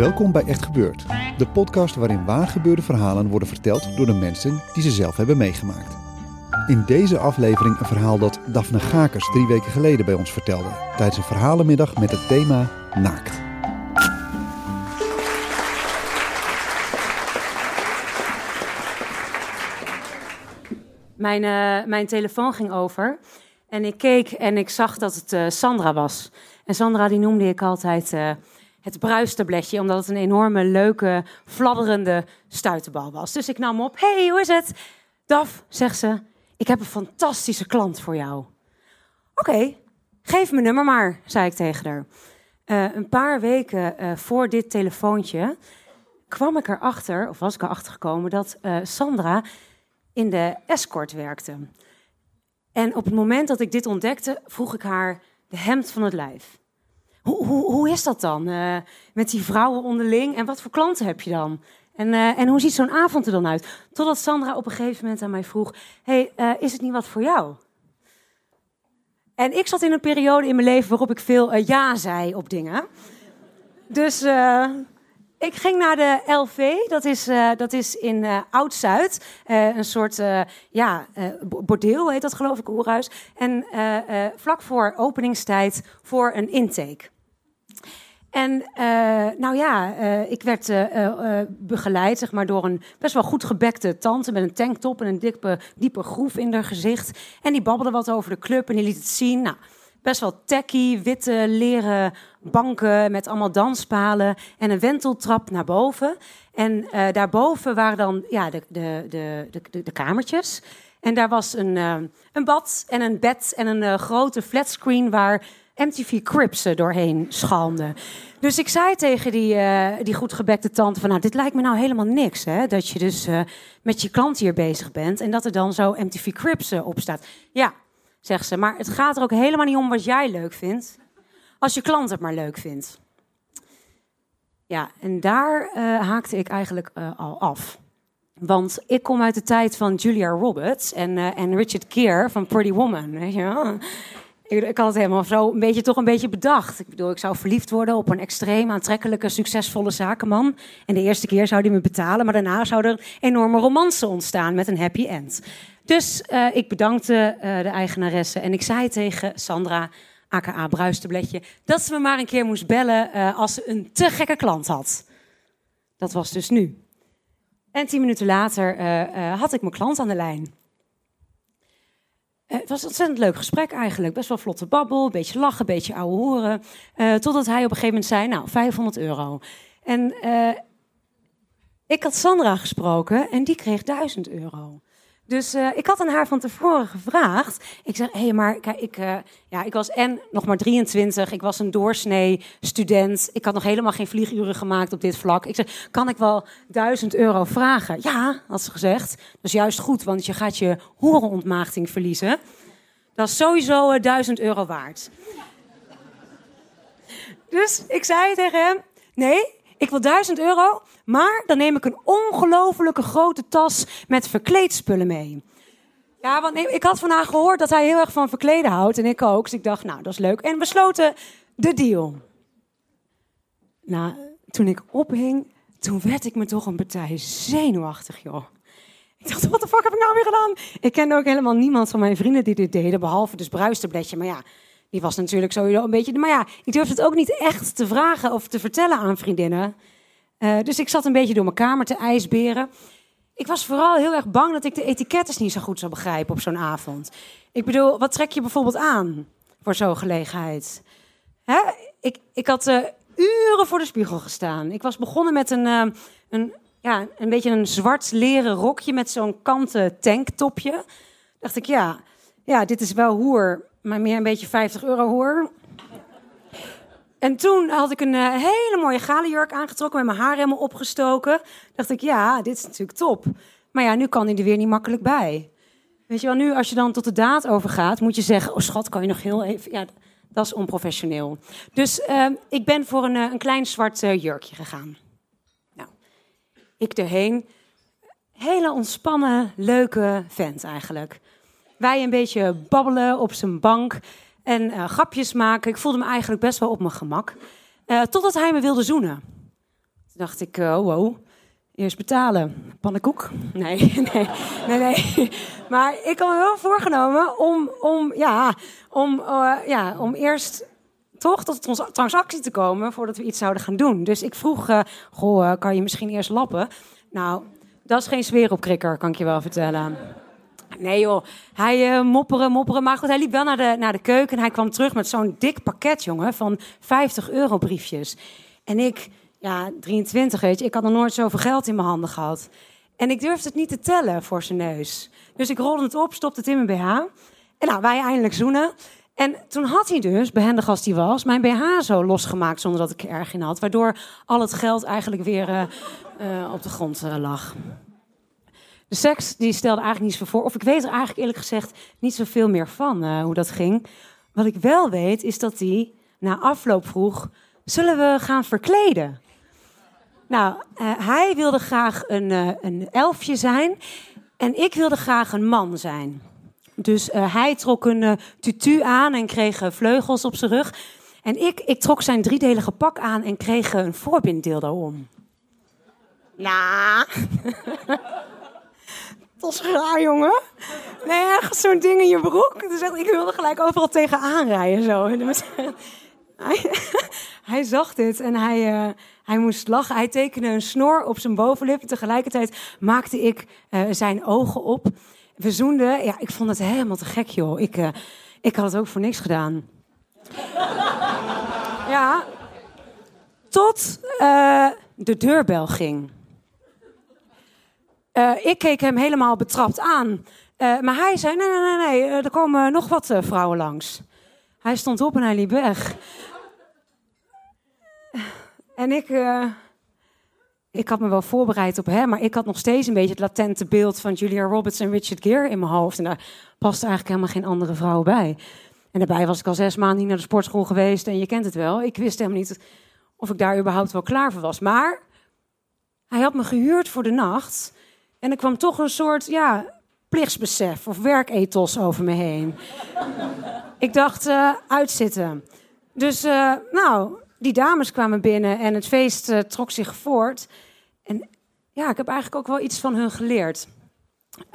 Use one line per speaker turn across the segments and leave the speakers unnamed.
Welkom bij Echt Gebeurd, de podcast waarin waargebeurde verhalen worden verteld door de mensen die ze zelf hebben meegemaakt. In deze aflevering een verhaal dat Daphne Gakers drie weken geleden bij ons vertelde tijdens een verhalenmiddag met het thema Naakt.
Mijn, uh, mijn telefoon ging over en ik keek en ik zag dat het uh, Sandra was. En Sandra die noemde ik altijd uh, het bruistabletje, omdat het een enorme, leuke, fladderende stuiterbal was. Dus ik nam op. hey, hoe is het? Daf, zegt ze, ik heb een fantastische klant voor jou. Oké, geef mijn nummer maar, zei ik tegen haar. Uh, een paar weken uh, voor dit telefoontje kwam ik erachter, of was ik erachter gekomen, dat uh, Sandra in de escort werkte. En op het moment dat ik dit ontdekte, vroeg ik haar de hemd van het lijf. Hoe, hoe, hoe is dat dan uh, met die vrouwen onderling? En wat voor klanten heb je dan? En, uh, en hoe ziet zo'n avond er dan uit? Totdat Sandra op een gegeven moment aan mij vroeg: hey, uh, is het niet wat voor jou? En ik zat in een periode in mijn leven waarop ik veel ja zei op dingen. Dus ik ging naar de LV, dat is, dat is in uh, Oud-Zuid. Een soort ja, bordeel heet dat geloof ik, oerhuis. En vlak voor openingstijd voor een intake. En nou ja, ik werd begeleid zeg maar, door een best wel goed gebekte tante met een tanktop en een diepe, diepe groef in haar gezicht. En die babbelde wat over de club en die liet het zien. Nou, best wel tacky, witte leren banken met allemaal danspalen en een wenteltrap naar boven. En daarboven waren dan ja, de, de, de, de, de kamertjes. En daar was een, een bad en een bed en een grote flatscreen waar MTV Crips doorheen schalmden. Dus ik zei tegen die, die goed gebekte tante van... nou, dit lijkt me nou helemaal niks, hè? Dat je dus met je klant hier bezig bent... en dat er dan zo MTV Crips op staat. Ja, zegt ze. Maar het gaat er ook helemaal niet om wat jij leuk vindt. Als je klant het maar leuk vindt. Ja, en daar haakte ik eigenlijk al af. Want ik kom uit de tijd van Julia Roberts en, en Richard Gere van Pretty Woman. Weet je wel? Ik, had het helemaal zo een beetje, toch een beetje bedacht. Ik bedoel, ik zou verliefd worden op een extreem aantrekkelijke, succesvolle zakenman. En de eerste keer zou hij me betalen, maar daarna zou er enorme romance ontstaan met een happy end. Dus uh, ik bedankte uh, de eigenaresse en ik zei tegen Sandra, aka Bruistabletje, dat ze me maar een keer moest bellen uh, als ze een te gekke klant had. Dat was dus nu. En tien minuten later had ik mijn klant aan de lijn. Het was een ontzettend leuk gesprek eigenlijk. Best wel vlotte babbel, een beetje lachen, een beetje ouwe horen. totdat hij op een gegeven moment zei, nou, 500 euro. En ik had Sandra gesproken en die kreeg 1000 euro. Dus uh, ik had aan haar van tevoren gevraagd. Ik zeg, hé, hey, maar kijk, ik, uh, ja, ik was en nog maar 23. Ik was een doorsnee student. Ik had nog helemaal geen vlieguren gemaakt op dit vlak. Ik zeg, kan ik wel 1000 euro vragen? Ja, had ze gezegd. Dat is juist goed, want je gaat je horenontmaagding verliezen. Dat is sowieso uh, 1000 euro waard. Dus ik zei tegen hem, nee, ik wil 1000 euro, maar dan neem ik een ongelofelijke grote tas met verkleedspullen mee. Ja, want ik had van haar gehoord dat hij heel erg van verkleden houdt. En ik ook. Dus ik dacht, nou, dat is leuk. En we sloten de deal. Nou, toen ik ophing, toen werd ik me toch een partij zenuwachtig, joh. Ik dacht, wat de fuck heb ik nou weer gedaan? Ik kende ook helemaal niemand van mijn vrienden die dit deden, behalve dus Bruistabletje. Maar ja, die was natuurlijk sowieso een beetje... Maar ja, ik durfde het ook niet echt te vragen of te vertellen aan vriendinnen. Uh, dus ik zat een beetje door mijn kamer te ijsberen. ik was vooral heel erg bang dat ik de etikettes niet zo goed zou begrijpen op zo'n avond. Ik bedoel, wat trek je bijvoorbeeld aan voor zo'n gelegenheid? Hè? Ik, ik had uh, uren voor de spiegel gestaan. Ik was begonnen met een, uh, een, ja, een beetje een zwart leren rokje met zo'n kanten tanktopje. Dacht ik, ja, ja, dit is wel hoer, maar meer een beetje 50 euro hoer. En toen had ik een uh, hele mooie galenjurk aangetrokken met mijn haar helemaal opgestoken. Dacht ik, ja, dit is natuurlijk top. Maar ja, nu kan hij er weer niet makkelijk bij. Weet je wel, nu als je dan tot de daad overgaat, moet je zeggen: Oh schat, kan je nog heel even. Ja, dat is onprofessioneel. Dus uh, ik ben voor een, een klein zwart uh, jurkje gegaan. Nou, ik erheen. Hele ontspannen, leuke vent eigenlijk. Wij een beetje babbelen op zijn bank en uh, grapjes maken. Ik voelde me eigenlijk best wel op mijn gemak. Uh, totdat hij me wilde zoenen. Toen dacht ik, uh, wow, eerst betalen. Pannenkoek? Nee, nee, nee, nee. Maar ik had me wel voorgenomen om, om, ja, om, ja, om eerst toch tot onze transactie te komen voordat we iets zouden gaan doen. Dus ik vroeg, goh, kan je misschien eerst lappen? Nou, dat is geen sfeer op krikker, kan ik je wel vertellen. Nee joh, hij uh, mopperen, mopperen. Maar goed, hij liep wel naar de, naar de keuken en hij kwam terug met zo'n dik pakket, jongen, van 50 euro briefjes. En ik, ja, 23 weet je, ik had nog nooit zoveel geld in mijn handen gehad. En ik durfde het niet te tellen voor zijn neus. Dus ik rolde het op, stopte het in mijn BH. En nou, wij eindelijk zoenen. En toen had hij dus, behendig als hij was, mijn BH zo losgemaakt zonder dat ik er erg in had. Waardoor al het geld eigenlijk weer uh, uh, op de grond lag. De seks die stelde eigenlijk niets voor. Of ik weet er eigenlijk eerlijk gezegd niet zoveel meer van uh, hoe dat ging. Wat ik wel weet is dat hij na afloop vroeg: zullen we gaan verkleden? Nou, uh, hij wilde graag een, uh, een elfje zijn en ik wilde graag een man zijn. Dus hij trok een tutu aan en kreeg vleugels op zijn rug. En ik, ik trok zijn driedelige pak aan en kreeg een voorbinddeel daarom. Nou. raar, jongen. Nee, ergens zo'n ding in je broek. Echt, ik wilde gelijk overal tegenaan rijden. Zo. Hij, hij zag dit en hij, uh, hij moest lachen. Hij tekende een snor op zijn bovenlip. En tegelijkertijd maakte ik uh, zijn ogen op. We zoenden. Ja, ik vond het helemaal te gek, joh. Ik, uh, ik had het ook voor niks gedaan. ja. Tot de deurbel ging. Uh, ik keek hem helemaal betrapt aan. Uh, maar hij zei: Nee, nee, nee, nee, er komen nog wat vrouwen langs. Hij stond op en hij liep weg. En ik, ik had me wel voorbereid op hem, maar ik had nog steeds een beetje het latente beeld van Julia Roberts en Richard Gere in mijn hoofd. En daar paste eigenlijk helemaal geen andere vrouw bij. En daarbij was ik al zes maanden niet naar de sportschool geweest en je kent het wel. Ik wist helemaal niet of ik daar überhaupt wel klaar voor was. Maar hij had me gehuurd voor de nacht. En er kwam toch een soort, ja, plichtsbesef of werkethos over me heen. ik dacht, uh, uitzitten. Dus, uh, nou, die dames kwamen binnen en het feest uh, trok zich voort. En ja, ik heb eigenlijk ook wel iets van hun geleerd.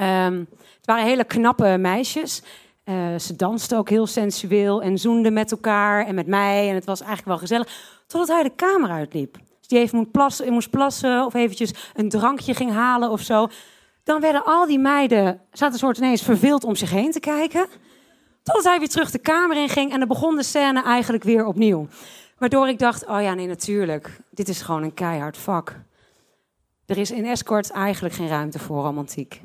Um, het waren hele knappe meisjes. ze dansten ook heel sensueel en zoenden met elkaar en met mij. En het was eigenlijk wel gezellig. Totdat hij de kamer uitliep die even moest plassen, moest plassen of eventjes een drankje ging halen of zo. Dan werden al die meiden, zaten soort ineens verveeld om zich heen te kijken. Totdat hij weer terug de kamer in ging en dan begon de scène eigenlijk weer opnieuw. Waardoor ik dacht, oh ja, nee, natuurlijk. Dit is gewoon een keihard vak. Er is in escort eigenlijk geen ruimte voor romantiek.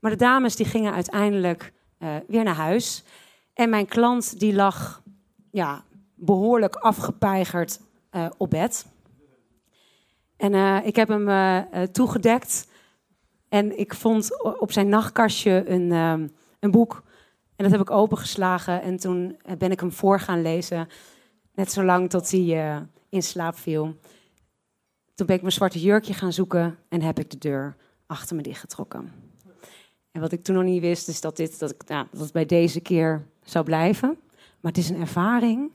Maar de dames die gingen uiteindelijk uh, weer naar huis. En mijn klant die lag ja, behoorlijk afgepeigerd uh, op bed. En uh, ik heb hem uh, toegedekt. En ik vond op zijn nachtkastje een, uh, een boek. En dat heb ik opengeslagen. En toen ben ik hem voor gaan lezen. Net zolang tot hij in slaap viel. Toen ben ik mijn zwarte jurkje gaan zoeken. En heb ik de deur achter me dichtgetrokken. En wat ik toen nog niet wist, is dat dit dat ik, nou, dat het bij deze keer zou blijven. Maar het is een ervaring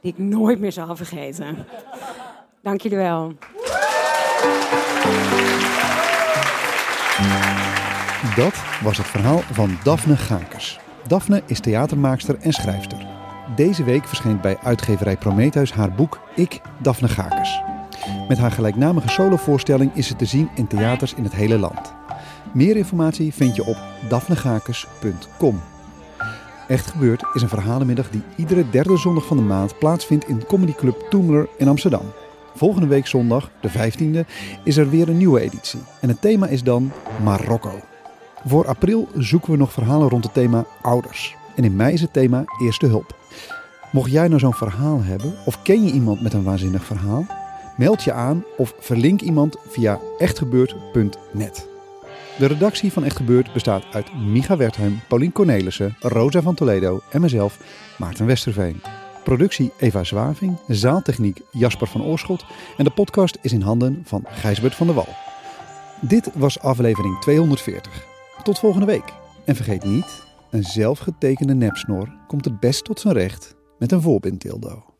die ik nooit meer zal vergeten. Dank jullie wel.
Dat was het verhaal van Daphne Gakers. Daphne is theatermaakster en schrijfster. Deze week verschijnt bij uitgeverij Prometheus haar boek Ik, Daphne Gakers. Met haar gelijknamige solovoorstelling is ze te zien in theaters in het hele land. Meer informatie vind je op daphnegakus.com. Echt Gebeurd is een verhalenmiddag die iedere derde zondag van de maand plaatsvindt in Comedy Club Toemler in Amsterdam. Volgende week zondag, de 15e, is er weer een nieuwe editie. En het thema is dan Marokko. Voor april zoeken we nog verhalen rond het thema ouders. En in mei is het thema Eerste Hulp. Mocht jij nou zo'n verhaal hebben, of ken je iemand met een waanzinnig verhaal? Meld je aan of verlink iemand via echtgebeurd.net. De redactie van Echt Gebeurd bestaat uit Micha Wertheim, Paulien Cornelissen, Rosa van Toledo en mezelf, Maarten Westerveen. Productie Eva Zwaving, zaaltechniek Jasper van Oorschot en de podcast is in handen van Gijsbert van der Wal. Dit was aflevering 240. Tot volgende week. En vergeet niet, een zelfgetekende nepsnor komt het best tot zijn recht met een voorbindtildo.